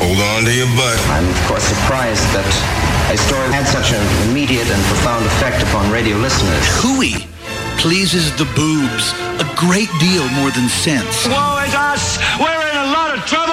Hold on to your butt. I'm, of course, surprised that a story had such an immediate and profound effect upon radio listeners. Hooey pleases the boobs a great deal more than sense. Woe is us! We're in a lot of trouble!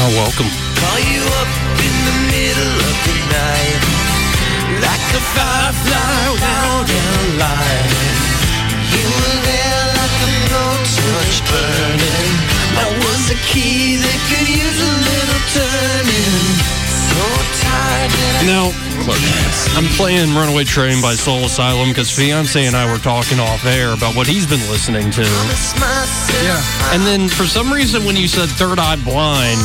Oh, welcome. Call you up in the middle of the night, like a firefly light. You were there like a burning. I was key that could use a little turning. So tired that I Now, I'm playing Runaway Train by Soul Asylum because Fiance and I were talking off air about what he's been listening to. Yeah. And then for some reason, when you said Third Eye Blind,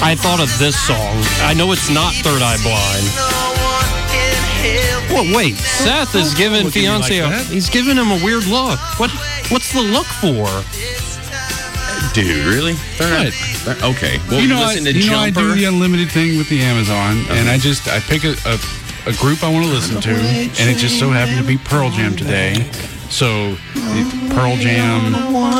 I thought of this song. I know it's not Third Eye Blind. Well, wait. Seth is giving Fiance like a, he's giving him a weird look. What? What's the look for? Dude, really? They're not- they're- okay. Well, you know, I, listen to you know I do the unlimited thing with the Amazon, Uh-huh. and I just I pick a, a, a group I want to listen to, and it just so happened to be Pearl Jam today. So Pearl Jam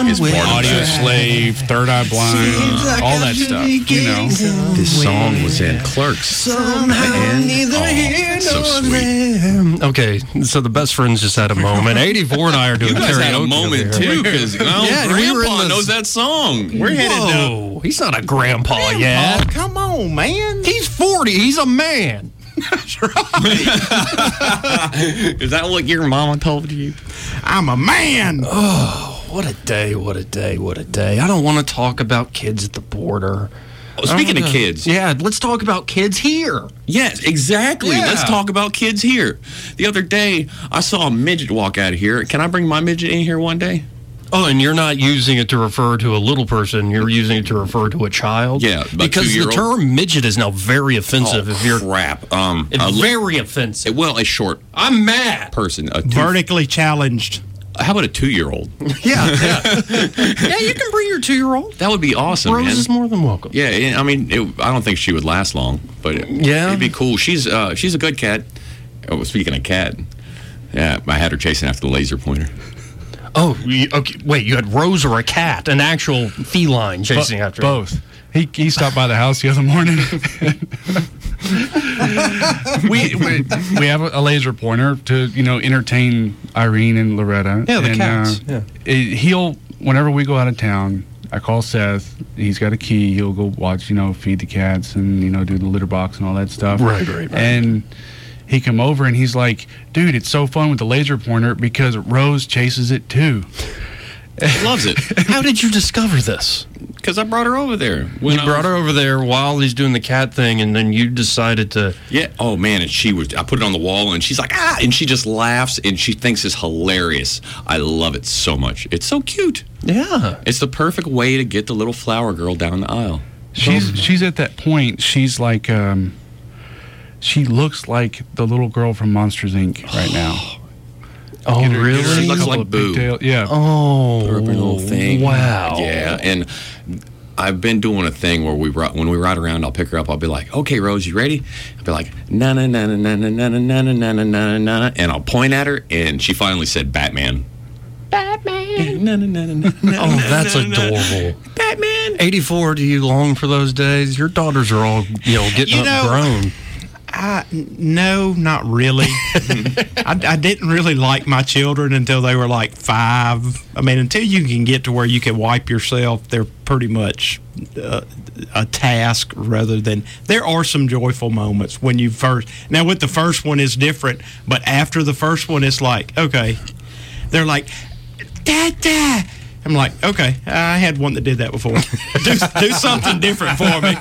is part of Audioslave, Third Eye Blind, all that stuff. You know, This song was in Clerks. Somehow And- neither oh, here so nor sweet. Okay, so the best friends just had a moment. 84 and I are doing You guys karaoke. had a moment over here. too, because well, Yeah, we were in Grandpa the- knows that song. We're headed Whoa, he's not a grandpa yet. Oh, come on, man. He's 40. He's a man. Is that what your mama told you? I'm a man. Oh, what a day, what a day, what a day. I don't want to talk about kids at the border. Oh, speaking of kids. Yeah, let's talk about kids here. Yes, exactly. Yeah. Let's talk about kids here. The other day, I saw a midget walk out of here. Can I bring my midget in here one day? Oh, and you're not using it to refer to a little person. You're using it to refer to a child. Yeah, because the term midget is now very offensive. Oh, if you're crap. Um, it's li- very offensive. well, a short I'm mad. person. A two, Vertically challenged. how about a two-year-old? Yeah, yeah, yeah. You can bring your two-year-old. That would be awesome, Rose man. is more than welcome. Yeah, yeah, I mean, it, I don't think she would last long, but it, Yeah? it'd be cool. She's uh, she's a good cat. Oh, speaking of cat, yeah, I had her chasing after the laser pointer. Oh, you, okay. Wait, you had Rose or a cat, an actual feline chasing Bo- after you. both. He, he stopped by the house the other morning. we, we we have a laser pointer to you know entertain Irene and Loretta. Yeah, the and, cats, uh, yeah. it- he'll whenever we go out of town. I call Seth. He's got a key. He'll go watch, you know, feed the cats and you know do the litter box and all that stuff. Right, right, right. And he come over and he's like, "Dude, it's so fun with the laser pointer because Rose chases it too." Loves it How did you discover this? because I brought her over there. When you I brought was- her over there while he's doing the cat thing, and then you decided to. Yeah. Oh man, and she was. I put it on the wall, and she's like, ah, and she just laughs, and she thinks it's hilarious. I love it so much. It's so cute. Yeah. It's the perfect way to get the little flower girl down the aisle. She's she's at that point. She's like, um, she looks like the little girl from Monsters Inc. right now. Oh, her- get her a really? She looks like Boo. tail- Yeah. Oh, Her little thing. Wow. Yeah, and I've been doing a thing where we ri- when we ride around, I'll pick her up. I'll be like, "Okay, Rose, you ready?" I'll be like, "Na na na na na na na na na na na na na," and I'll point at her, and she finally said, "Batman." Batman. Na, na, na, na, na, Oh, that's na, na. adorable. Batman. 84, do you long for those days? Your daughters are all, you know, getting You up know- grown. I, no, not really. I, I didn't really like my children until they were like five. I mean, until you can get to where you can wipe yourself, they're pretty much uh, a task rather than. There are some joyful moments when you first. Now, with the first one is different, but after the first one, it's like, okay. They're like, Dada. I'm like, okay, I had one that did that before. do, do something different for me.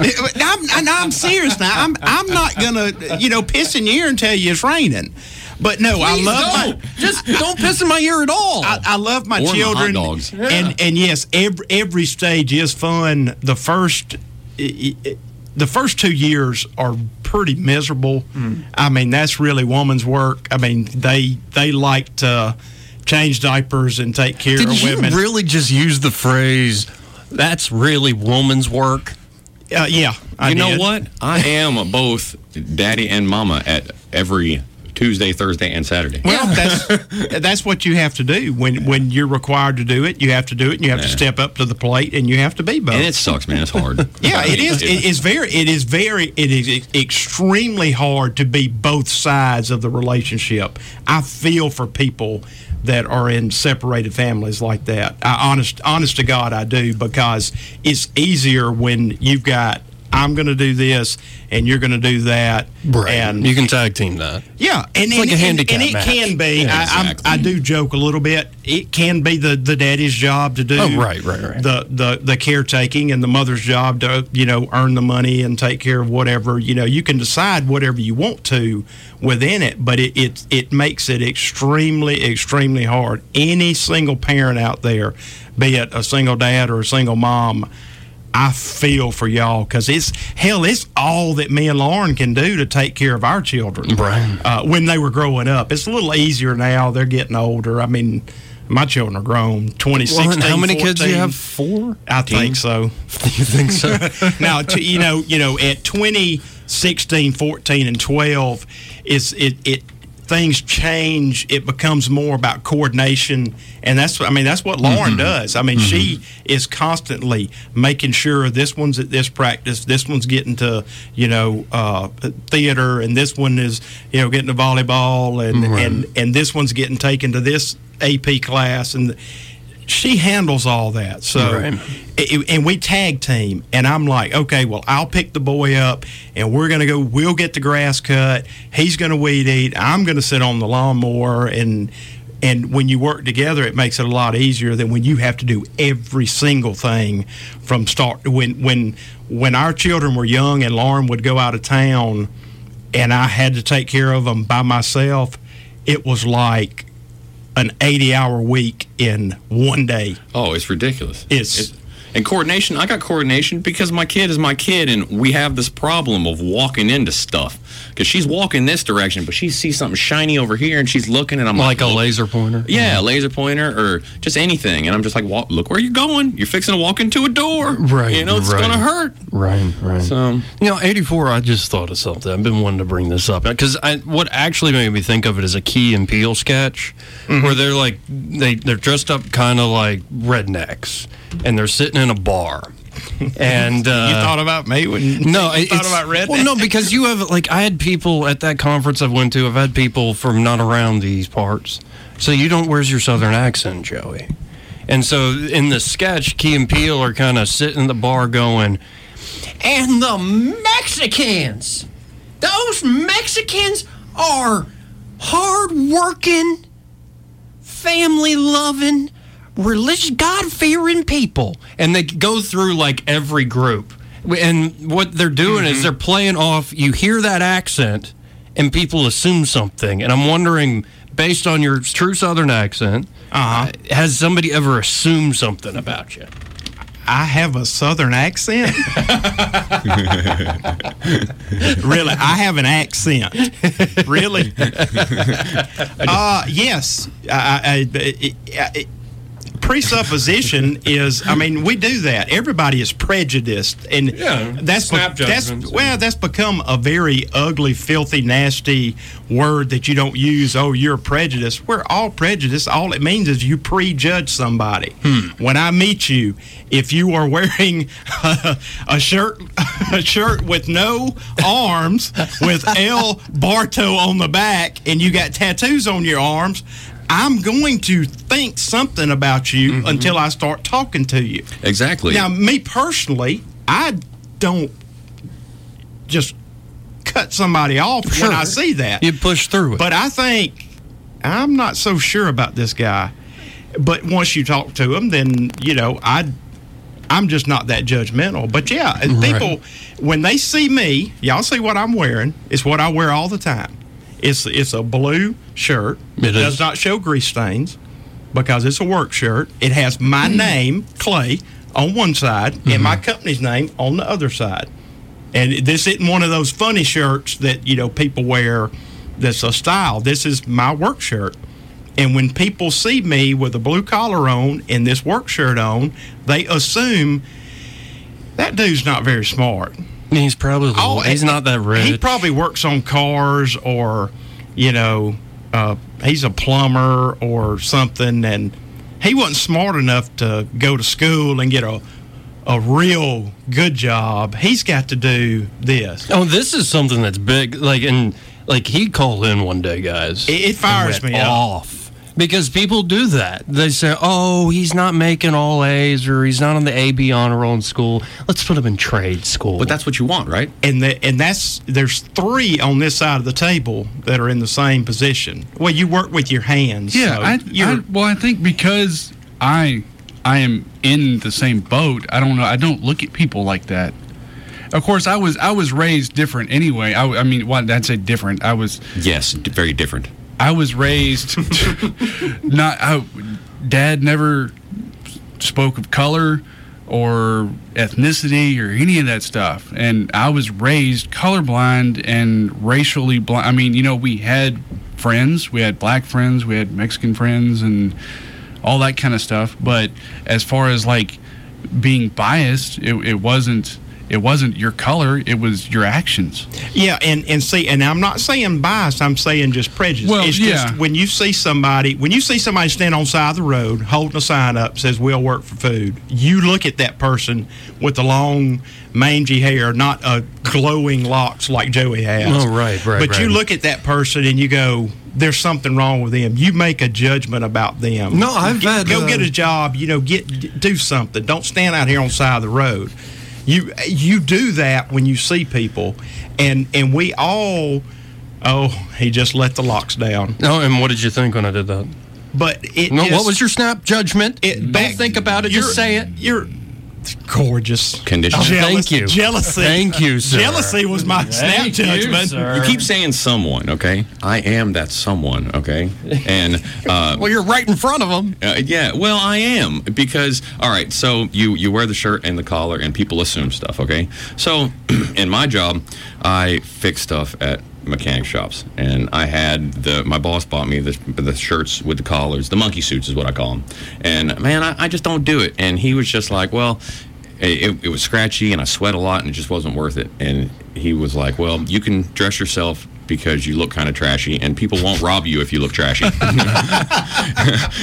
I'm, I'm serious now. I'm, I'm not gonna, you know, piss in your ear and tell you it's raining. But no, I love don't. my. Just don't piss in my ear at all. I, I love my Or my hot children. dogs. And and yes, every every stage is fun. The first i i the first two years are pretty miserable. Mm. I mean, that's really woman's work. I mean, they they like to change diapers and take care Did of you women. really just use the phrase, that's really woman's work? Uh, yeah, I you know what? I am both daddy and mama at every Tuesday, Thursday, and Saturday. Well, that's that's what you have to do when when you're required to do it. You have to do it, and you have to step up to the plate, and you have to be both. and it sucks, man. It's hard. Yeah, I it mean, is. It is very. It is very. It is extremely hard to be both sides of the relationship. I feel for people that are in separated families like that. I, honest, honest to God, I do because it's easier when you've got. I'm going to do this, and you're going to do that, and you can tag team that. yeah, and, It's and, like a and- handicap and it match. can be. Yeah, I, exactly. I'm, I do joke a little bit. It can be the, the daddy's job to do. Oh, right, right, right. The, the the caretaking and the mother's job to you know earn the money and take care of whatever you know. You can decide whatever you want to within it, but it it, it makes it extremely extremely hard. Any single parent out there, be it a single dad or a single mom. I feel for y'all because it's hell. It's all that me and Lauren can do to take care of our children. Right. Uh, when they were growing up, it's a little easier now. They're getting older. I mean, my children are grown. Twenty Well, how many kids do you have? Four? I think so. you think so? now, to, you know, you know, at 20, 16, 14, and 12, is it, it things change. It becomes more about coordination, and that's what I mean that's what Lauren Mm-hmm. does. I mean she is constantly making sure this one's at this practice, this one's getting to you know uh, theater, and this one is you know getting to volleyball, and and and this one's getting taken to this AP class, and she handles all that. So, Right. i- and we tag team, and I'm like, okay, well, I'll pick the boy up, and we're gonna go. We'll get the grass cut. He's gonna weed eat. I'm gonna sit on the lawnmower, and and when you work together, it makes it a lot easier than when you have to do every single thing from start. When when when our children were young, and Lauren would go out of town, and I had to take care of them by myself, it was like an 80 hour week in one day. Oh, it's ridiculous. It's- and coordination. I got coordination because my kid is my kid, and we have this problem of walking into stuff because she's walking this direction, but she sees something shiny over here, and she's looking, and I'm like like, a "Look." laser pointer? Yeah, a laser pointer or just anything, and I'm just like, walk, look where you're going. You're fixing to walk into a door. Right. You know it's right. gonna hurt. Right, right. So You know, 84, I just thought of something. I've been wanting to bring this up because what actually made me think of it is a Key and Peele sketch mm-hmm. where they're like, they, they're dressed up kind of like rednecks and they're sitting in a bar. And uh, you thought about me when no, you thought about red? Well, no, because you have like I had people at that conference I've went to. I've had people from not around these parts, so you don't. Where's your southern accent, Joey? And so in the sketch, Key and Peele are kind of sitting in the bar going, and the Mexicans, those Mexicans are hard-working, family-loving, religious, God-fearing people, and they go through like every group. And what they're doing is they're playing off. You hear that accent, and people assume something. And I'm wondering, based on your true Southern accent, uh, has somebody ever assumed something about you? I have a southern accent. really, I have an accent. really? Uh, yes. I, I, I, I, presupposition is i mean we do that. Everybody is prejudiced and Yeah, that's snap that's well that's become a very ugly filthy nasty word that you don't use oh you're prejudiced. We're all prejudiced. All it means is you prejudge somebody. Hmm. When i meet you if you are wearing a shirt a shirt with no arms with El Barto on the back and you got tattoos on your arms I'm going to think something about you mm-hmm. until I start talking to you. Exactly. Now, me personally, I don't just cut somebody off when I see that. You push through it. But I think I'm not so sure about this guy. But once you talk to him, then you know I. I'm just not that judgmental. But yeah, Right. people when they see me, y'all see what I'm wearing. It's what I wear all the time. It's it's a blue shirt. It does is. not show grease stains because it's a work shirt. It has my mm. name, Clay, on one side and mm-hmm. my company's name on the other side. And this isn't one of those funny shirts that you know people wear. That's a style. This is my work shirt. And when people see me with a blue collar on and this work shirt on, they assume that dude's not very smart. He's probably Oh, he's not that rich. He probably works on cars or, you know, uh, he's a plumber or something, and he wasn't smart enough to go to school and get a a real good job. He's got to do this. Oh, this is something that's big. Like, and like he called in one day, guys. It, it fires me up. Off because people do that. They say, "Oh, he's not making all A's, or he's not on the AB honor roll in school. Let's put him in trade school." But that's what you want, right? And the, and that's there's three on this side of the table that are in the same position. Well, you work with your hands. Yeah, so I, I, well, I think because I I am in the same boat. I don't know. I don't look at people like that. Of course, I was I was raised different anyway. I, I mean, what I'd say different. I was Yes, d- very different. I was raised not. I, Dad never spoke of color or ethnicity or any of that stuff, and I was raised colorblind and racially blind. I mean, you know, we had friends, we had black friends, we had Mexican friends, and all that kind of stuff. But as far as like being biased, it, it wasn't. It wasn't your color; it was your actions. Yeah, and and see, and I'm not saying bias. I'm saying just prejudice. Well, it's yeah. just when you see somebody, when you see somebody stand on the side of the road holding a sign up says "We'll work for food," you look at that person with the long, mangy hair, not a glowing locks like Joey has. Oh, right, right, But you look at that person and you go, "There's something wrong with them." You make a judgment about them. No, I've Get- had, go uh, get a job. You know, get do something. Don't stand out here on the side of the road. You you do that when you see people, and and we all. Oh, he just let the locks down. No, and what did you think when I did that? But it. No, what was your snap judgment? It, Don't back- think about it. Just say it. You're gorgeous. Condition. Oh, thank you. Jealousy. Thank you, sir. Jealousy was my snap you, judgment. sir. You keep saying someone, okay? I am that someone, okay? And uh, Well, you're right in front of them. Uh, yeah, well, I am because all right. So you you wear the shirt and the collar, and people assume stuff. Okay, so in my job, I fix stuff at mechanic shops, and I had the my boss bought me the the shirts with the collars, the monkey suits is what I call them, and man, I, I just don't do it. And he was just like, well. It, it was scratchy and I sweat a lot and it just wasn't worth it. And he was like, "Well, you can dress yourself because you look kind of trashy, and people won't rob you if you look trashy."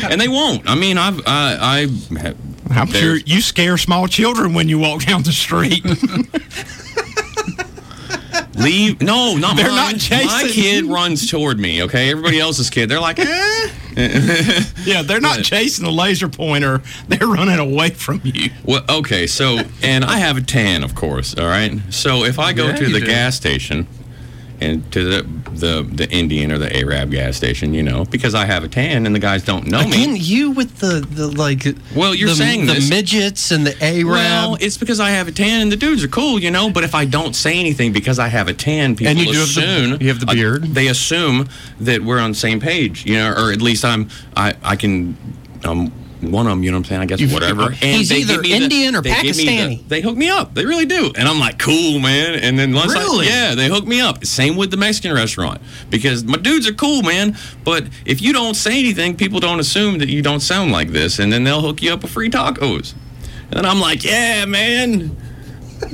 and they won't. I mean, I've I, I I'm sure you scare small children when you walk down the street. leave. No, not They're mine. not My kid runs toward me. Okay, everybody else's kid, they're like, eh. yeah, they're not chasing the laser pointer. They're running away from you. Well, okay, so and I have a tan, of course. All right, so if I go Yeah, to you the do. gas station and to the the the Indian or the Arab gas station, you know, because I have a tan and the guys don't know Again, me. you with the, the like. Well, you're the, saying the this. midgets and the Arab. Well, it's because I have a tan and the dudes are cool, you know. But if I don't say anything because I have a tan, people And you do have the- assume you have the uh, beard. they assume that we're on the same page, you know, or at least I'm. I I can. Um, one of them, you know what I'm saying? I guess whatever. Uh, and He's they either give me the- Indian or they give me the- Pakistani. they hook me up. They really do. And I'm like, cool, man. And then once Really? I, yeah, they hook me up. Same with the Mexican restaurant because my dudes are cool, man. But if you don't say anything, people don't assume that you don't sound like this, and then they'll hook you up with free tacos. And I'm like, yeah, man.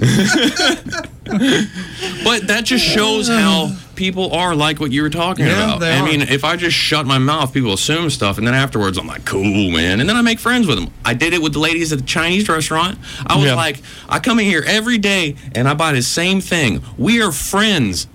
but that just shows how people are like what you were talking Yeah, about. I are. mean, if I just shut my mouth, people assume stuff, and then afterwards I'm like, cool, man. And then I make friends with them. I did it with the ladies at the Chinese restaurant. I was Yeah. like, I come in here every day and I buy the same thing. We are friends.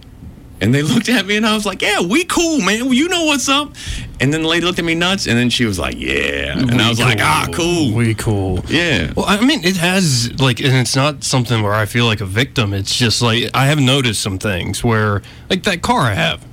And they looked at me and I was like, yeah, we cool, man. You know what's up. And then the lady looked at me nuts and then she was like, yeah. And I was like, ah, cool. We cool. Yeah. Well, I mean, it has like, and it's not something where I feel like a victim. It's just like I have noticed some things where, like that car I have,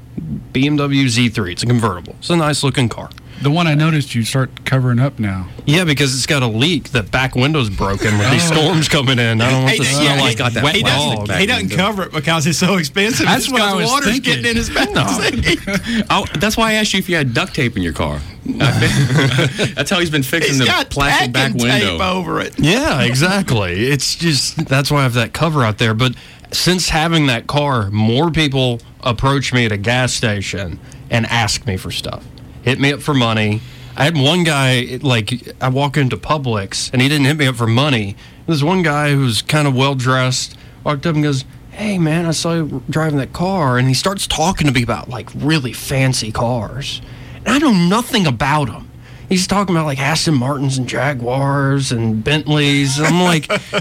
BMW Z3. It's a convertible. It's a nice looking car. The one I noticed you start covering up now. Yeah, because it's got a leak. The back window's broken with these Oh. storms coming in. I don't want to Hey, smell yeah, like he's got that wet he doesn't, he doesn't cover it because it's so expensive. That's what I was water's thinking. getting in his back seat. Oh, that's why I asked you if you had duct tape in your car. that's how he's been fixing He's the got plastic back window. tape over it. Yeah, exactly. it's just that's why I have that cover out there. But since having that car, more people approach me at a gas station and ask me for stuff. Hit me up for money. I had one guy like I walk into Publix and he didn't hit me up for money. There's one guy who's kind of well dressed walked up and goes, "Hey man, I saw you driving that car," and he starts talking to me about like really fancy cars, and I know nothing about them. He's talking about like Aston Martins and Jaguars and Bentleys. I'm like,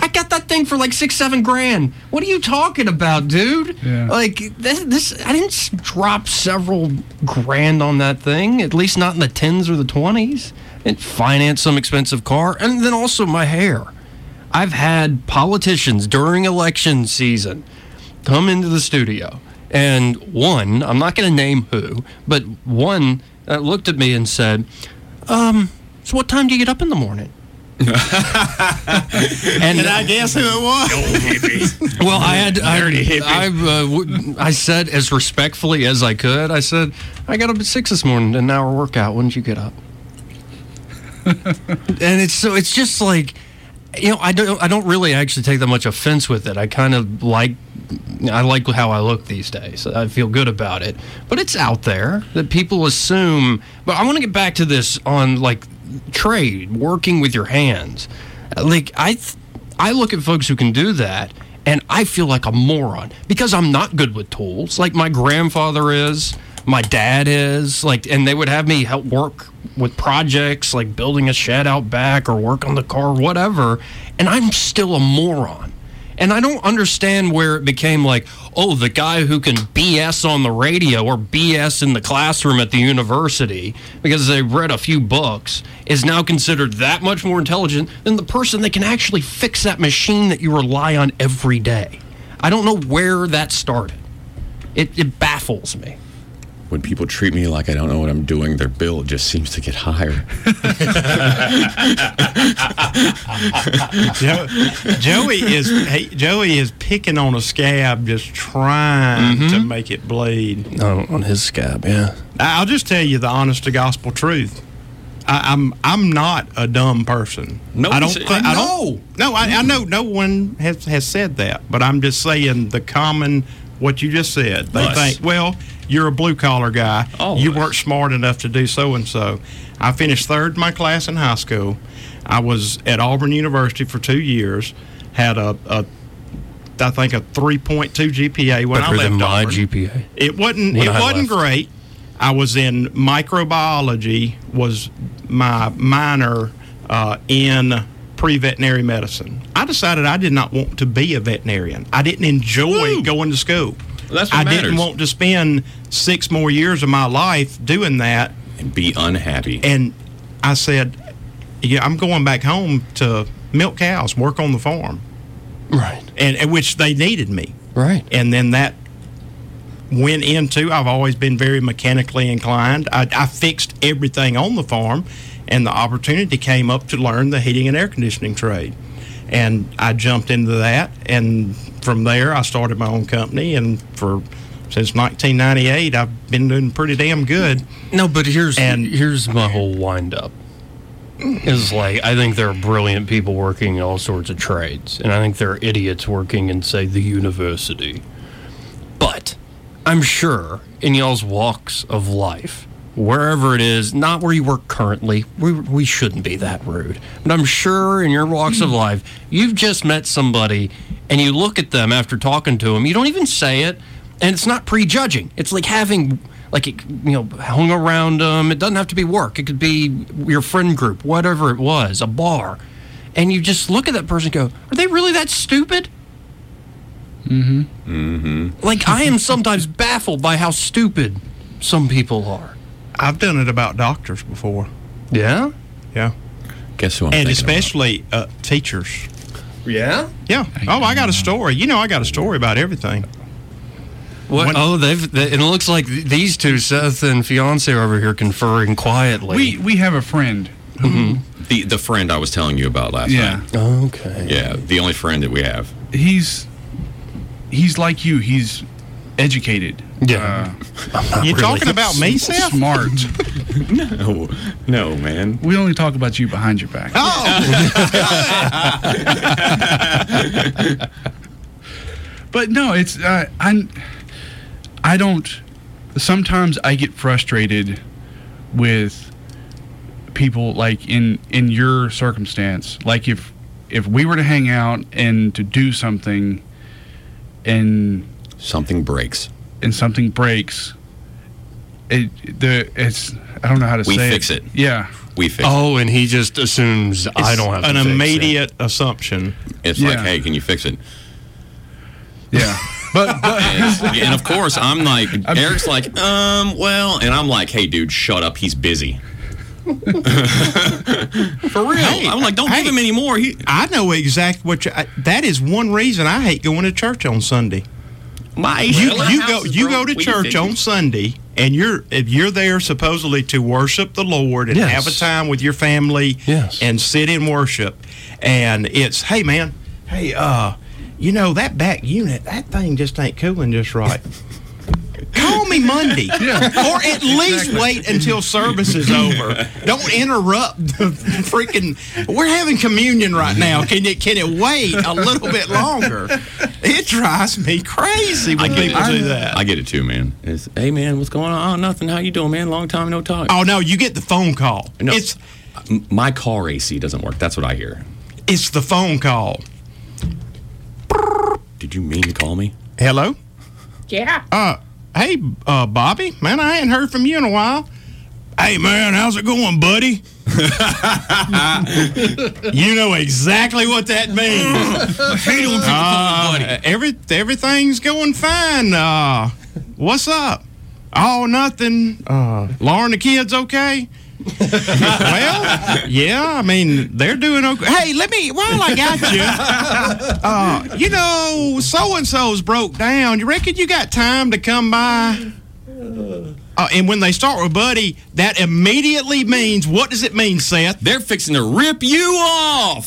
I got that thing for like six, seven grand. What are you talking about, dude? Yeah. Like this, this, I didn't drop several grand on that thing. At least not in the tens or the twenties. And finance some expensive car, and then also my hair. I've had politicians during election season come into the studio, and one, I'm not going to name who, but one uh, looked at me and said, um, so what time do you get up in the morning? and And I guess who it was. well, I had I, I, uh, w- I said as respectfully as I could. I said I got up at six this morning, an hour workout. When did you get up? and it's so it's just like you know I don't I don't really actually take that much offense with it. I kind of like I like how I look these days. I feel good about it. But it's out there that people assume. But I want to get back to this on like trade, working with your hands. Like I th- I look at folks who can do that and I feel like a moron because I'm not good with tools like my grandfather is, my dad is, like and they would have me help work with projects like building a shed out back or work on the car whatever and I'm still a moron. And I don't understand where it became like, oh, the guy who can BS on the radio or BS in the classroom at the university because they read a few books is now considered that much more intelligent than the person that can actually fix that machine that you rely on every day. I don't know where that started. It, it baffles me. When people treat me like I don't know what I'm doing, their bill just seems to get higher. Jo- Joey is he, Joey is picking on a scab, just trying to mm-hmm. make it bleed. Oh, on his scab, yeah. I- I'll just tell you the honest to gospel truth. I, I'm I'm not a dumb person. No, I don't. you said- I don't. No, I, I know no one has has said that, but I'm just saying the common what you just said. They Us. think, well, you're a blue collar guy. All you weren't smart enough to do so and so. I finished third in my class in high school. I was at Auburn University for two years. Had a, a I think a 3.2 GPA when I Better left than my Auburn. GPA. It wasn't. When it I wasn't left. great. I was in microbiology. Was my minor uh, in pre-veterinary medicine. I decided I did not want to be a veterinarian. I didn't enjoy going to school. That's what I matters. didn't want to spend six more years of my life doing that. And be unhappy. And I said, "Yeah, I'm going back home to milk cows, work on the farm." Right. and, and which they needed me. Right. And then that went into. I've always been very mechanically inclined. I, I fixed everything on the farm, and the opportunity came up to learn the heating and air conditioning trade, and I jumped into that. And from there, I started my own company, and for since 1998, I've been doing pretty damn good. No, but here's And- here's my whole windup. Is like I think there are brilliant people working in all sorts of trades, and I think there are idiots working in say the university. But I'm sure in y'all's walks of life, wherever it is, not where you work currently, we, we shouldn't be that rude. But I'm sure in your walks of life, you've just met somebody and you look at them after talking to them, you don't even say it, and it's not prejudging. It's like having like it, you know hung around them. It doesn't have to be work. It could be your friend group, whatever it was, a bar, and you just look at that person and go, "Are they really that stupid?" Mm-hmm. Mm-hmm. Like I am sometimes baffled by how stupid some people are. I've done it about doctors before. Yeah. Yeah. Guess who I'm and thinking about? especially uh, teachers. Yeah. Yeah. Oh, I got a story. You know, I got a story about everything. What? When- oh, they've. They, it looks like these two, Seth and fiance, are over here conferring quietly. We we have a friend. The the friend I was telling you about last Yeah. night. Okay. Yeah, the only friend that we have. He's he's like you. He's educated. Yeah. Uh, You really. talking about me, Seth? smart. No, no, man. we only talk about you behind your back. Oh. But no, it's uh, I'm I don't. Sometimes I get frustrated with people like in in your circumstance. Like if if we were to hang out and to do something, and Something breaks. And something breaks, it the it's I don't know how to say it. We say fix it. Yeah, We fix. It. Oh, and he just assumes I don't have to an fix it. immediate assumption. it. It's like, hey, can you fix it? yeah. but but And, and of course, I'm like, Eric's like, um, well, and I'm like, hey, dude, shut up. He's busy. For real. Hey, I'm like, don't hey. give him any more. He, I know exactly what you. I, that is one reason I hate going to church on Sunday. My You well, you go you go to We church fix on. Sunday, and you're if you're there supposedly to worship the Lord and Yes. have a time with your family, Yes. and sit in worship, and it's hey man, hey uh, you know that back unit that thing just ain't cooling just right. Call me Monday, or at least wait until service is over. Don't interrupt the freaking. We're having communion right now. Can it can it wait a little bit longer? It drives me crazy when I get people it. do that. I get it too, man. It's, hey, man, what's going on? Oh, nothing. How you doing, man? Long time no talk. Oh no, you get the phone call. No. It's My car AC doesn't work. That's what I hear. it's the phone call. Did you mean to call me? Hello. Yeah. Uh, hey, uh, Bobby. Man, I ain't heard from you in a while. Hey, man, how's it going, buddy? you know exactly what that means. hate when people Uh, every everything's going fine. Uh, what's up? Oh, nothing. Uh, Lauren, the kids okay? Well, yeah. I mean, they're doing okay. Hey, let me while I got you. Uh, you know, so and so's broke down. You reckon you got time to come by? Uh, and when they start with Buddy, that immediately means what does it mean, Seth? They're fixing to rip you off.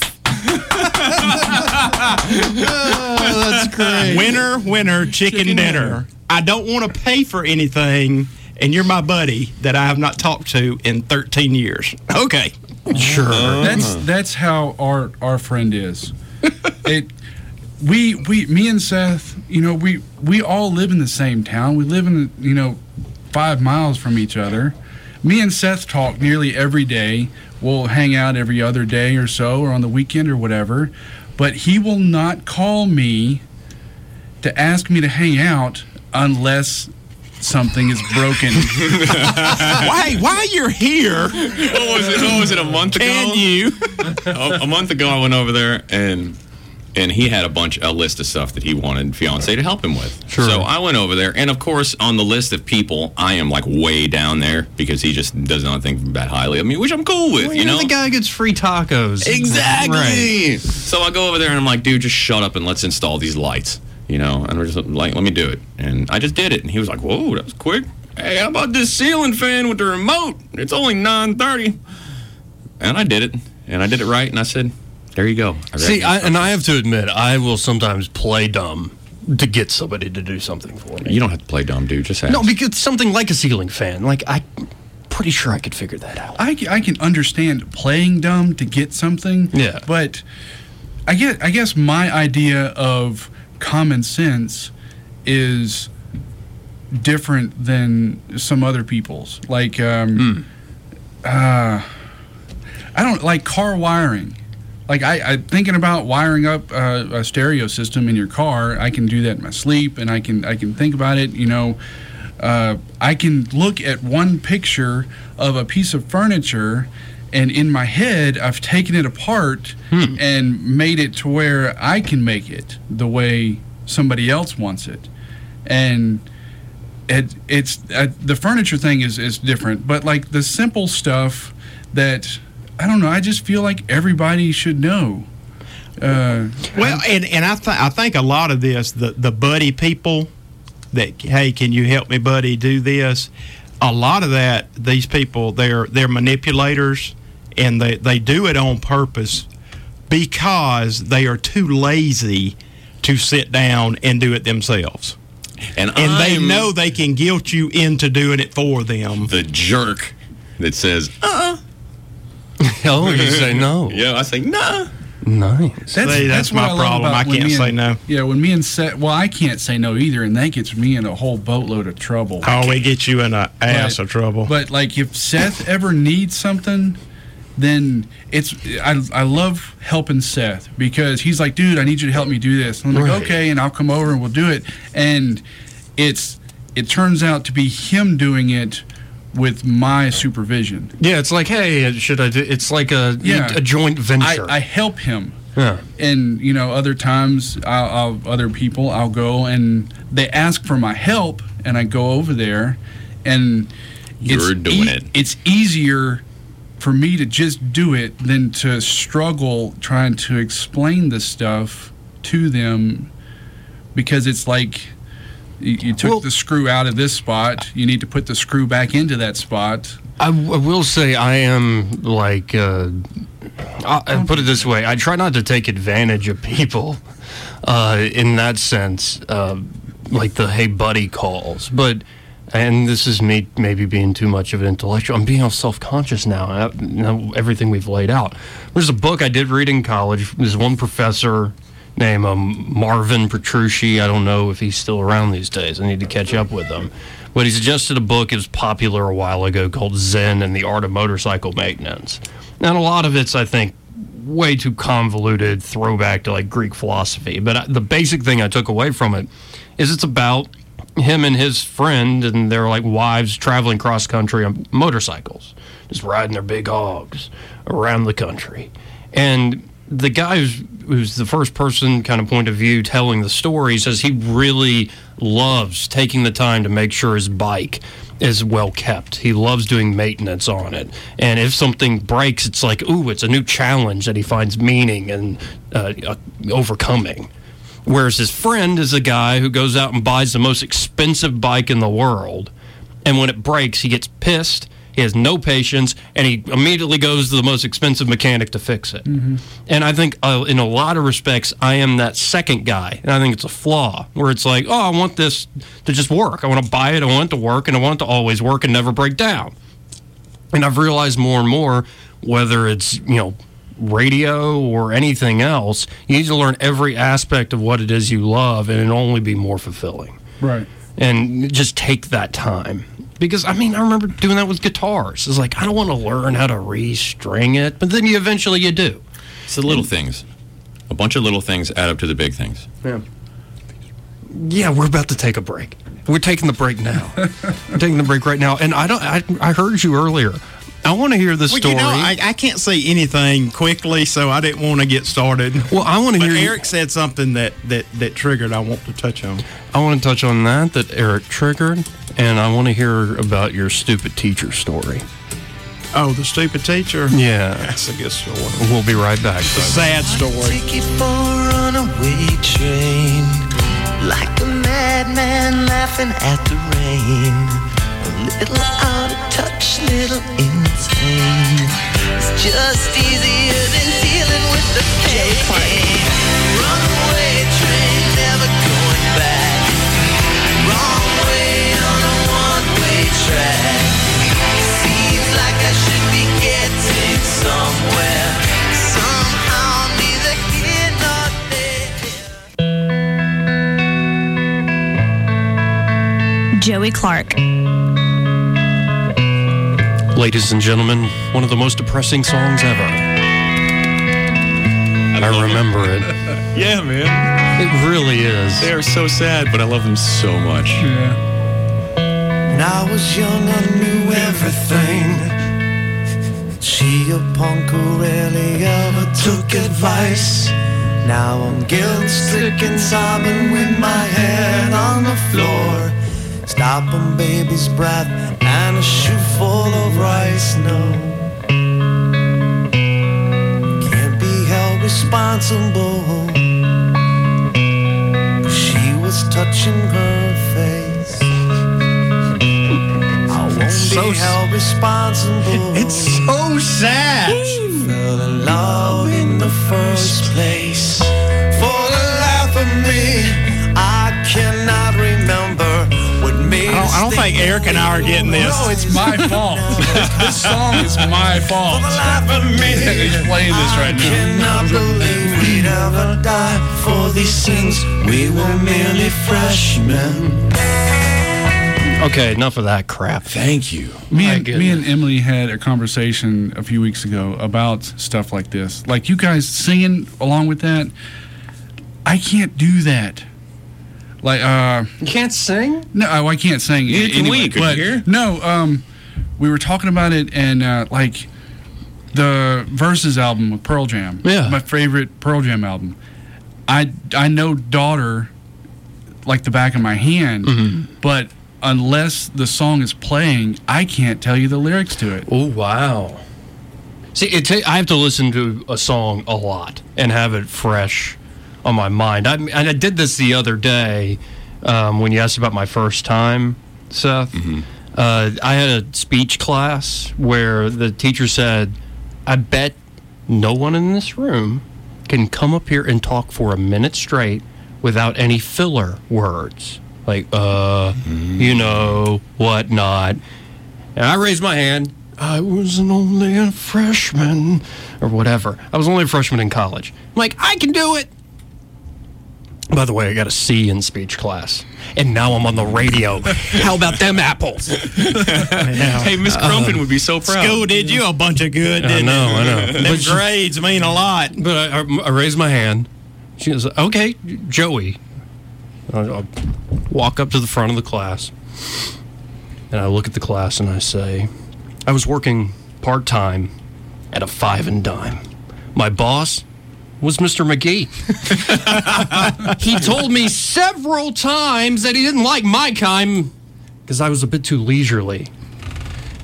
that's great. Winner, winner, chicken, Chicken dinner. dinner. I don't want to pay for anything, and you're my buddy that I have not talked to in 13 years. Okay. Sure. Uh-huh. That's that's how our our friend is. It we we me and Seth, you know, we we all live in the same town. We live in you know five miles from each other. Me and Seth talk nearly every day. We'll hang out every other day or so, or on the weekend or whatever. But he will not call me to ask me to hang out unless something is broken. Why? While you're here, what was it? What was it? A month ago? can you? a, oh, a month ago, I went over there and and he had a bunch, a list of stuff that he wanted fiance to help him with. Sure. So I went over there, and of course, on the list of people, I am like way down there because he just does not think that highly of me, which I'm cool with. Well, you know, the guy who gets free tacos. Exactly. So I go over there and I'm like, dude, just shut up and let's install these lights. You know, and we're just like, let me do it. And I just did it. And he was like, whoa, that was quick. Hey, how about this ceiling fan with the remote? It's only 9:30. And I did it. And I did it right. And I said, there you go. I See, I, and I have to admit, I will sometimes play dumb to get somebody to do something for me. You don't have to play dumb, dude. Just ask. No, because something like a ceiling fan, like I, pretty sure I could figure that out. I, I can understand playing dumb to get something. Yeah. But I get I guess my idea of common sense is different than some other people's. Like um uh I don't like car wiring. Like I, I thinking about wiring up uh, a stereo system in your car. I can do that in my sleep, and I can I can think about it. You know, uh, I can look at one picture of a piece of furniture, and in my head, I've taken it apart and made it to where I can make it the way somebody else wants it, and it it's uh, the furniture thing is is different. But like the simple stuff that I don't know, I just feel like everybody should know. Uh, Well, and, and I, th- I think a lot of this, the, the buddy people, that hey, can you help me, buddy, do this? A lot of that, these people they're they're manipulators, and they they do it on purpose because they are too lazy to sit down and do it themselves. And, And they I'm know they can guilt you into doing it for them. the jerk that says, uh oh, you say no. Yeah, I say, nah. Nice. See, that's my I problem. I can't me say no. Yeah, when me and Seth, well, I can't say no either, and that gets me in a whole boatload of trouble. Oh, we get you in a ass But- of trouble. But like, if Seth ever needs something, then it's I, I love helping Seth because he's like, dude, I need you to help me do this. And I'm like, okay, and I'll come over and we'll do it. And it's it turns out to be him doing it with my supervision. Yeah, it's like, hey, should I do? It's like a Yeah. a joint I, venture. I help him. yeah. and you know other times I'll, I'll other people I'll go and they ask for my help and I go over there and You're it's doing e- it. It's easier for me to just do it than to struggle trying to explain the stuff to them because it's like you, you took Well- the screw out of this spot. You need to put the screw back into that spot. I, w- I will say I am like uh, I, I put it this way: I try not to take advantage of people uh, in that sense, uh, like the "Hey buddy" calls. But and this is me maybe being too much of an intellectual. I'm being self-conscious now. uh, now everything we've laid out. There's a book I did read in college. There's one professor named um, Marvin Petrucci. I don't know if he's still around these days. I need to catch up with him. But he suggested a book. It was popular a while ago called Zen and the Art of Motorcycle Maintenance. And a lot of it's, I think, way too convoluted, throwback to like Greek philosophy. But I, the basic thing I took away from it is it's about him and his friend and their like wives traveling cross country on motorcycles, just riding their big hogs around the country. And the guy who's, who's the first person kind of point of view telling the story says he really loves taking the time to make sure his bike is well kept. He loves doing maintenance on it. And if something breaks, it's like, ooh, it's a new challenge that he finds meaning and uh, uh, overcoming. Whereas his friend is a guy who goes out and buys the most expensive bike in the world. And when it breaks, he gets pissed. He has no patience, and he immediately goes to the most expensive mechanic to fix it. And I think, uh, in a lot of respects, I am that second guy, and I think it's a flaw. Where it's like, oh, I want this to just work. I want to buy it. I want it to work, and I want it to always work and never break down. And I've realized more and more, whether it's you know radio or anything else, you need to learn every aspect of what it is you love, and it'll only be more fulfilling right and just take that time. Because I mean, I remember doing that with guitars. It's like I don't want to learn how to restring it, but then you eventually you do. It's the little things. A bunch of little things add up to the big things. Yeah. Yeah, we're about to take a break. We're taking the break now. we're taking the break right now, and I don't. I, I heard you earlier. I want to hear the Well, story. you know, I, I can't say anything quickly, so I didn't want to get started. well, I want to But hear. you- Eric said something that, that, that triggered. I want to touch on. I want to touch on that that Eric triggered, and I want to hear about your stupid teacher story. Oh, the stupid teacher. Yeah, That's a good story. we'll be right back. It's a sad story. Take you for a runaway train, like a madman laughing at the rain. A little out of touch, little insane. It's just easier than dealing with the pain. Runaway train, never going back. Wrong way on a one-way track. Seems like I should be getting somewhere. Somehow, neither here nor there. Joey Clark. Ladies and gentlemen, one of the most depressing songs ever. I, remember it. Yeah, man. It really is. They're so sad, but I love them so much. When I was young, I knew everything. She a punk who rarely ever took advice. Now I'm guilt stricken, sobbing with my head on the floor stopping baby's breath and a shoe full of rice no. Can't be held responsible. She was touching her face. I won't so be held responsible. It's so sad. She fell in love in the first place. Don't, I don't think Eric and I are getting this. No, it's my fault. this song is my fault. He's playing this right now. cannot believe we'd ever die for these sins. We were merely freshmen. Okay, enough of that crap. Thank you. Me and, me and Emily had a conversation a few weeks ago about stuff like this. Like you guys singing along with that. I can't do that. Like, uh, You can't sing? no, oh, I can't sing. Neither can we, could you but hear? No, um, we were talking about it, and uh, like the Vs. album with Pearl Jam. Yeah. my favorite Pearl Jam album. I I know Daughter like the back of my hand, Mm-hmm. but unless the song is playing, I can't tell you the lyrics to it. Oh wow! See, it ta- I have to listen to a song a lot and have it fresh on my mind. I, and I did this the other day um, when you asked about my first time, Seth. Uh, I had a speech class where the teacher said, "I bet no one in this room can come up here and talk for a minute straight without any filler words." Like, uh, you know, whatnot. And I raised my hand. I was only a freshman, or whatever. I was only a freshman in college. I'm like, I can do it. By the way, I got a C in speech class, and now I'm on the radio. How about them apples? Hey, Miss uh, Crumpin would be so proud. School did you a bunch of good, I didn't know, it? I know. Them But she- grades mean a lot. But I, I, I raised my hand. She goes, "Okay, Joey." I, I walk up to the front of the class, and I look at the class and I say, "I was working part time at a five and dime. My boss was Mr. McGee. he told me several times that he didn't like my time because I was a bit too leisurely."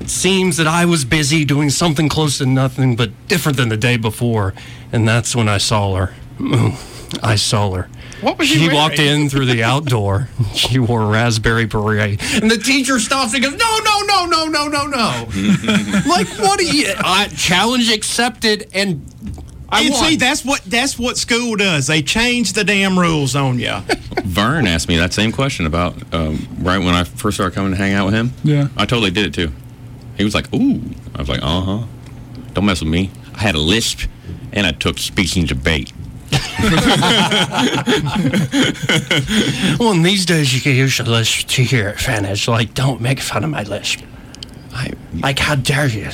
It seems that I was busy doing something close to nothing but different than the day before, and that's when I saw her. Mm, I saw her. What was she she walked in through the outdoor. She wore a raspberry beret, and the teacher stops and goes, "No, no, no, no, no, no, no!" like, what? Are you? I, challenge accepted, and I and won. see, that's what that's what school does. They change the damn rules on you. Vern asked me that same question about um, right when I first started coming to hang out with him. Yeah. I totally did it too. He was like, "Ooh," I was like, "Uh huh." Don't mess with me. I had a lisp, and I took speech and debate. well, in these days, you can use a lisp to hear it finish. Like, don't make fun of my lisp. I, Like, how dare you?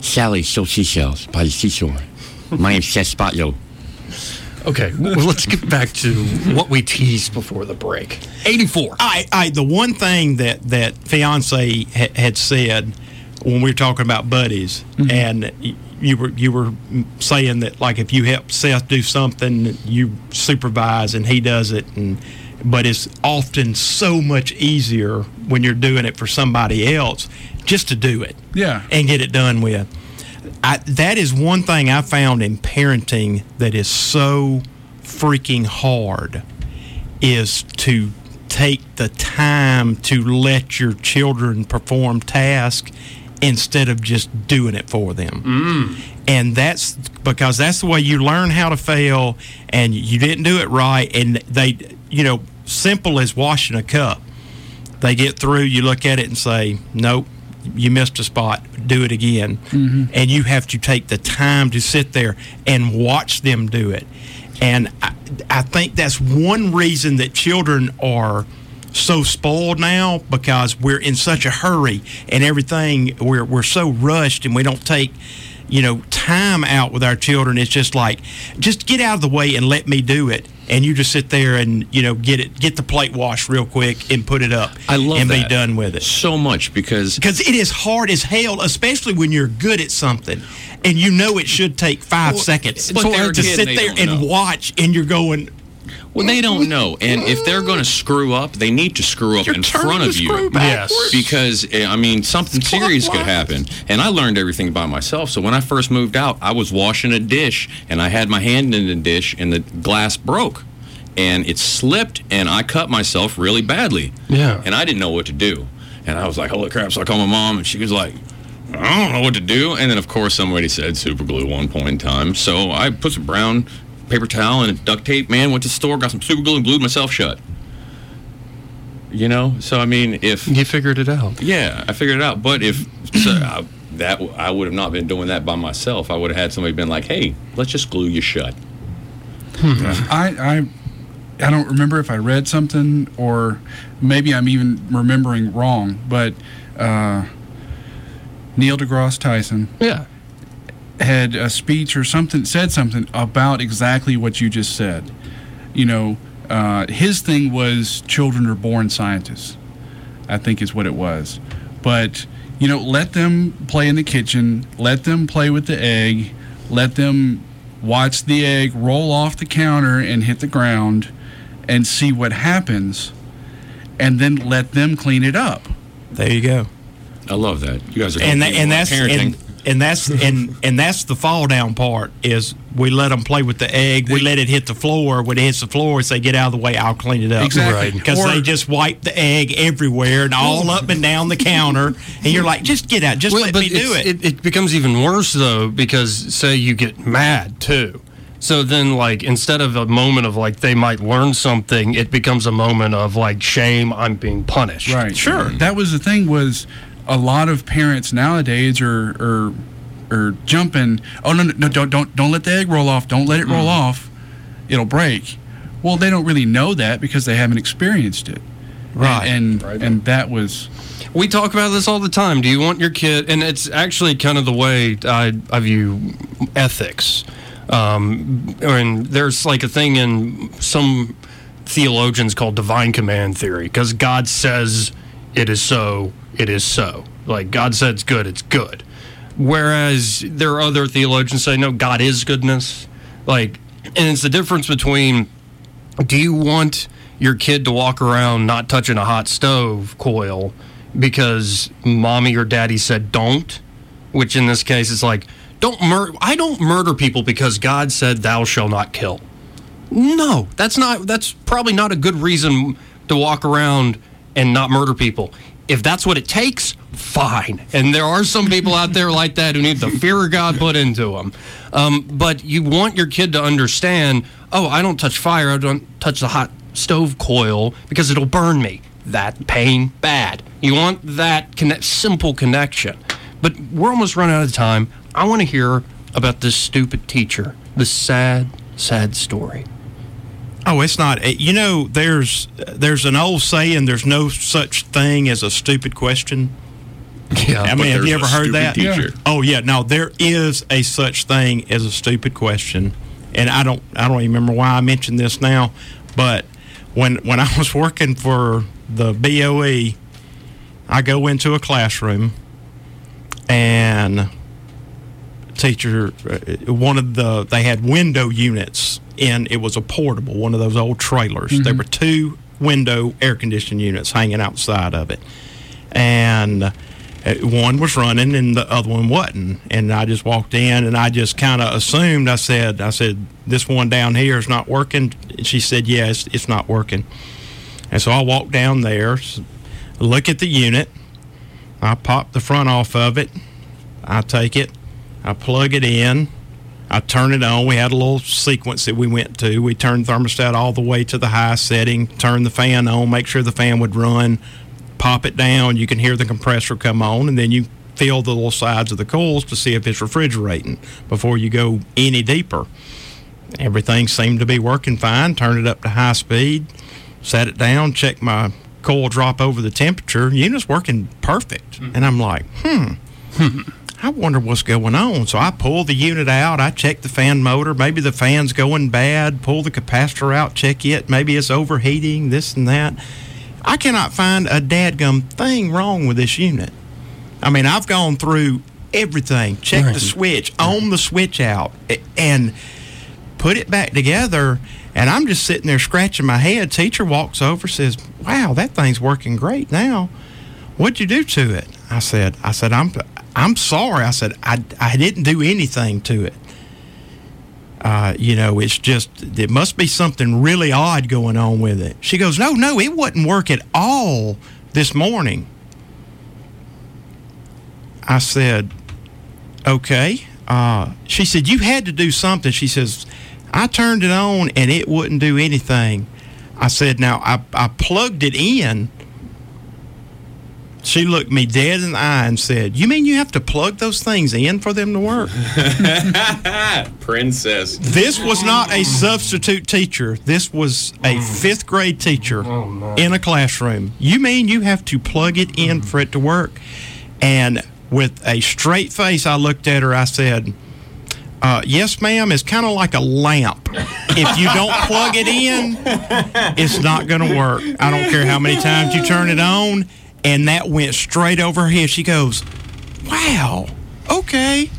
Sally sold seashells by the seashore. My name's Seth Spotloe. Okay, well, let's get back to what we teased before the break. 84. I, I, the one thing that that fiance ha- had said when we were talking about buddies, mm-hmm. and y- you were you were saying that like if you help Seth do something, you supervise and he does it, and but it's often so much easier when you're doing it for somebody else just to do it, Yeah. and get it done with. I, that is one thing I found in parenting that is so freaking hard is to take the time to let your children perform tasks instead of just doing it for them. Mm. And that's because that's the way you learn how to fail and you didn't do it right and they you know simple as washing a cup. They get through, you look at it and say, "Nope, you missed a spot. Do it again." Mm-hmm. And you have to take the time to sit there and watch them do it. And I, I think that's one reason that children are so spoiled now because we're in such a hurry and everything we're we're so rushed and we don't take you know time out with our children it's just like just get out of the way and let me do it and you just sit there and you know get it get the plate washed real quick and put it up I love and that be done with it so much because because it is hard as hell especially when you're good at something and you know it should take five Well, seconds but to sit there and know. watch and you're going Well, they don't know, and if they're going to screw up, they need to screw up You're in front of you. screw. Yes. Because eh, I mean, something serious could happen, and I learned everything by myself. So when I first moved out, I was washing a dish, and I had my hand in the dish, and the glass broke, and it slipped, and I cut myself really badly. Yeah. And I didn't know what to do, and I was like, "Holy crap!" So I called my mom, and she was like. I don't know what to do. And then, of course, somebody said super glue one point in time. So I put some brown paper towel and duct tape, man, went to the store, got some super glue, and glued myself shut. You know? So, I mean, if. You figured it out. Yeah, I figured it out. But if. So I, that I would have not been doing that by myself. I would have had somebody been like, "Hey, let's just glue you shut." I, I I don't remember if I read something or maybe I'm even remembering wrong, but uh, Neil deGrasse Tyson Yeah. Had a speech or something said something about exactly what you just said. You know, uh, his thing was children are born scientists. I think is what it was. But you know, let them play in the kitchen. Let them play with the egg. Let them watch the egg roll off the counter and hit the ground, and see what happens, and then let them clean it up. There you go. I love that. You guys are and that, and that's parenting. and, and that's and and that's the fall down part is we let them play with the egg. We let it hit the floor. When it hits the floor, we say, "Get out of the way. I'll clean it up." Exactly. Right. Because Or- they just wipe the egg everywhere and all up and down the counter, and you're like, "Just get out. Just Well, let but me do it." it. It becomes even worse though because say you get mad too. So then, like, instead of a moment of like they might learn something, it becomes a moment of like shame. I'm being punished. Right. Sure. That was the thing was a lot of parents nowadays are are are jumping. Oh no no no don't don't don't let the egg roll off. Don't let it roll off. It'll break. Well, they don't really know that because they haven't experienced it. Right. And and, and that was We talk about this all the time. Do you want your kid? And it's actually kind of the way I, I view ethics. Um, and there's like a thing in some theologians called divine command theory because God says it is so, it is so. Like God said it's good, it's good. Whereas there are other theologians say no, God is goodness. Like, and it's the difference between do you want your kid to walk around not touching a hot stove coil because mommy or daddy said don't which in this case is like don't murder i don't murder people because god said thou shall not kill no that's not that's probably not a good reason to walk around and not murder people if that's what it takes fine. And there are some people out there like that who need the fear of god put into them um, but you want your kid to understand oh i don't touch fire i don't touch the hot stove coil because it'll burn me. That pain bad. You want that connect, simple connection. But we're almost run out of time. I want to hear about this stupid teacher this sad sad story Oh, it's not. eh, You know, there's there's an old saying: "There's no such thing as a stupid question." Yeah, I mean, have you ever heard that? teacher. Oh yeah, no, there is a such thing as a stupid question, and I don't I don't even remember why I mentioned this now, but when when I was working for the BOE, I go into a classroom, and teacher uh, one of the they had window units in it was a portable one of those old trailers. There were two window air conditioning units hanging outside of it. And uh, one was running and the other one wasn't. And i just walked in and i just kind of assumed i said i said this one down here is not working. And she said yes it's not working. And so i walked down there look at the unit. I pop the front off of it. I take it. I plug it in. I turn it on. We had a little sequence that we went to. We turned thermostat all the way to the high setting, turn the fan on, make sure the fan would run, pop it down. You can hear the compressor come on, and then you feel the little sides of the coils to see if it's refrigerating before you go any deeper. Everything seemed to be working fine. Turned it up to high speed, set it down, checked my coil drop over the temperature. Unit's working perfect. And I'm like, hmm. I wonder what's going on. So I pull the unit out. I check the fan motor. Maybe the fan's going bad. Pull the capacitor out. Check it. Maybe it's overheating. This and that. I cannot find a dadgum thing wrong with this unit. I mean, I've gone through everything. Check the switch. On the switch out. And put it back together. And I'm just sitting there scratching my head. Teacher walks over, says, "Wow, that thing's working great now. What'd you do to it?" I said, "I said I'm I'm sorry." I said, "I I didn't do anything to it. Uh, you know, it's just there must be something really odd going on with it." She goes, "No, no, it wouldn't work at all this morning." I said, okay. Uh, she said, you had to do something. She says, I turned it on and it wouldn't do anything. I said, now I, I plugged it in. She looked me dead in the eye and said, You mean you have to plug those things in for them to work? Princess. This was not a substitute teacher. This was a fifth grade teacher in a classroom. You mean you have to plug it in for it to work? And with a straight face, I looked at her. I said, uh, Yes, ma'am. It's kind of like a lamp. If you don't plug it in, it's not going to work. I don't care how many times you turn it on. And that went straight over her head. She goes, Wow, okay.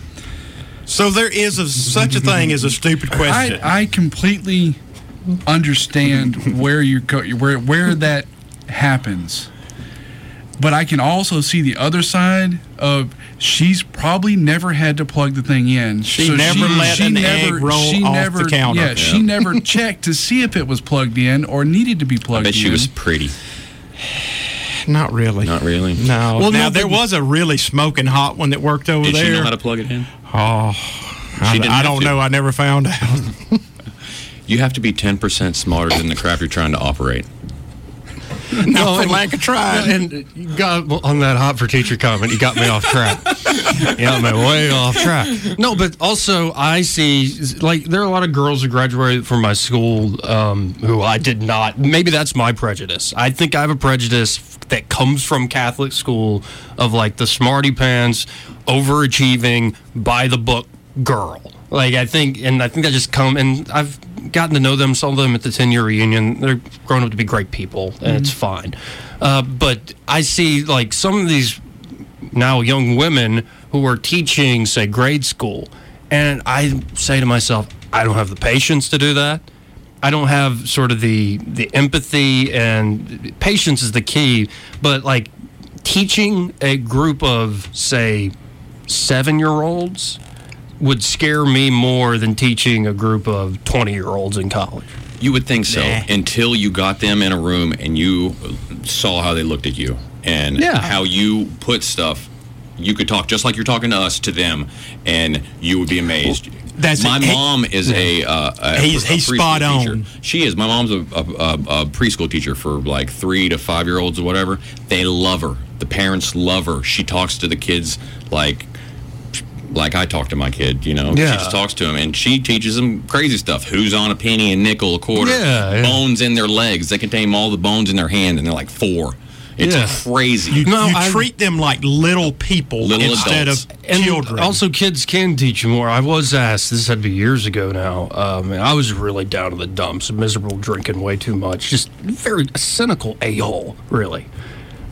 So there is a, such a thing as a stupid question. I, I completely understand where you go, where where that happens, but I can also see the other side of she's probably never had to plug the thing in. She never let an egg roll she off never, the counter. Yeah, she never checked to see if it was plugged in or needed to be plugged. I plugged bet in. she was pretty. Not really. Not really. No. Well, now no, there was a really smoking hot one that worked over Did there. she know how to plug it in? Oh, I, didn't I don't to. know. I never found out. You have to be 10% smarter than the craft you're trying to operate. Not for lack of trying. And you got on that hot for teacher comment, you got me off track. you got me way off track. No, but also I see like there are a lot of girls who graduated from my school um, who I did not. Maybe that's my prejudice. I think I have a prejudice that comes from Catholic school of like the smarty pants, overachieving, by the book girl. Like I think, and I think that just come and I've gotten to know them. Some of them at the ten year reunion, they're grown up to be great people, and it's fine. Uh, but I see like some of these now young women who are teaching, say, grade school, and I say to myself, I don't have the patience to do that. I don't have sort of the the empathy and patience is the key, but like teaching a group of say seven year olds would scare me more than teaching a group of 20 year olds in college. You would think so until you got them in a room and you saw how they looked at you and Yeah. how you put stuff. You could talk just like you're talking to us to them, and you would be amazed. That's my it. He- mom is a, uh, a He's- a he's preschool spot teacher. on. She is. My mom's a, a, a, a preschool teacher for like three to five year olds or whatever. They love her. The parents love her. She talks to the kids like like I talk to my kid, you know. Yeah. She just talks to him and she teaches him crazy stuff. Who's on a penny, a nickel, a quarter. Yeah, yeah. Bones in their legs. They can name all the bones in their hand and they're like four. It's Yeah. crazy. You, No, you I- treat them like little people Little instead adults. of And children. Also, kids can teach you more. I was asked, this had to be years ago now. Um, I was really down to the dumps, miserable, drinking way too much, just very cynical a hole, really.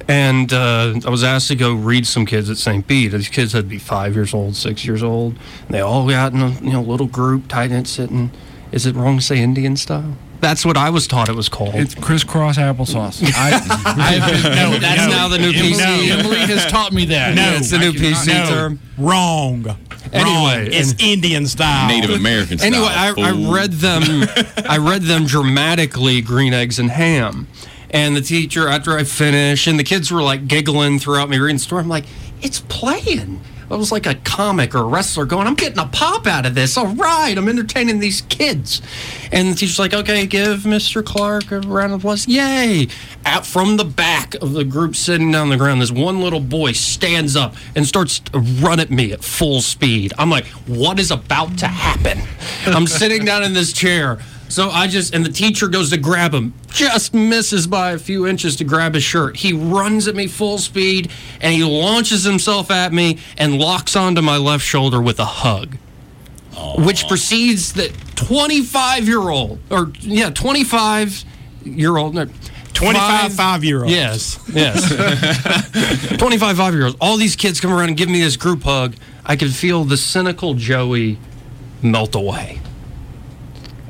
And uh, I was asked to go read some kids at St. Pete. These kids had to be five years old, six years old. And they all got in a you know little group, tight knit, sitting. Is it wrong to say Indian style? That's what I was taught it was called. It's crisscross applesauce. I, I've been, no, That's no. now the new Emily- PC. Emily has taught me that. No, it's the I new PC no, term. wrong. Anyway, wrong. it's Indian style. Native American style. Anyway, I, I read them. I read them dramatically, green eggs and ham. And the teacher, after I finished, and the kids were like giggling throughout me reading the story. I'm like, it's playing. It was like a comic or a wrestler going, I'm getting a pop out of this. All right, I'm entertaining these kids. And the teacher's like, okay, give Mr. Clark a round of applause. Yay. Out from the back of the group sitting down on the ground, this one little boy stands up and starts to run at me at full speed. I'm like, what is about to happen? I'm sitting down in this chair. So I just, and the teacher goes to grab him, just misses by a few inches to grab his shirt. He runs at me full speed and he launches himself at me and locks onto my left shoulder with a hug. Which precedes the 25 year old, or yeah, 25 year old, no, 25 five year olds. Yes, yes. 25 five year olds. All these kids come around and give me this group hug. I could feel the cynical Joey melt away.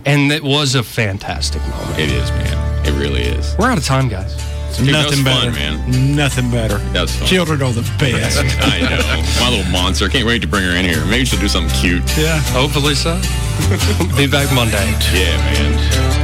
And it was a fantastic moment. It is, man. It really is. We're out of time, guys. Dude, that was Nothing fun, better. man. Nothing better. That was fun. Children are the best. I know. My little monster. Can't wait to bring her in here. Maybe she'll do something cute. yeah. Hopefully so. Be back Monday. Yeah, man.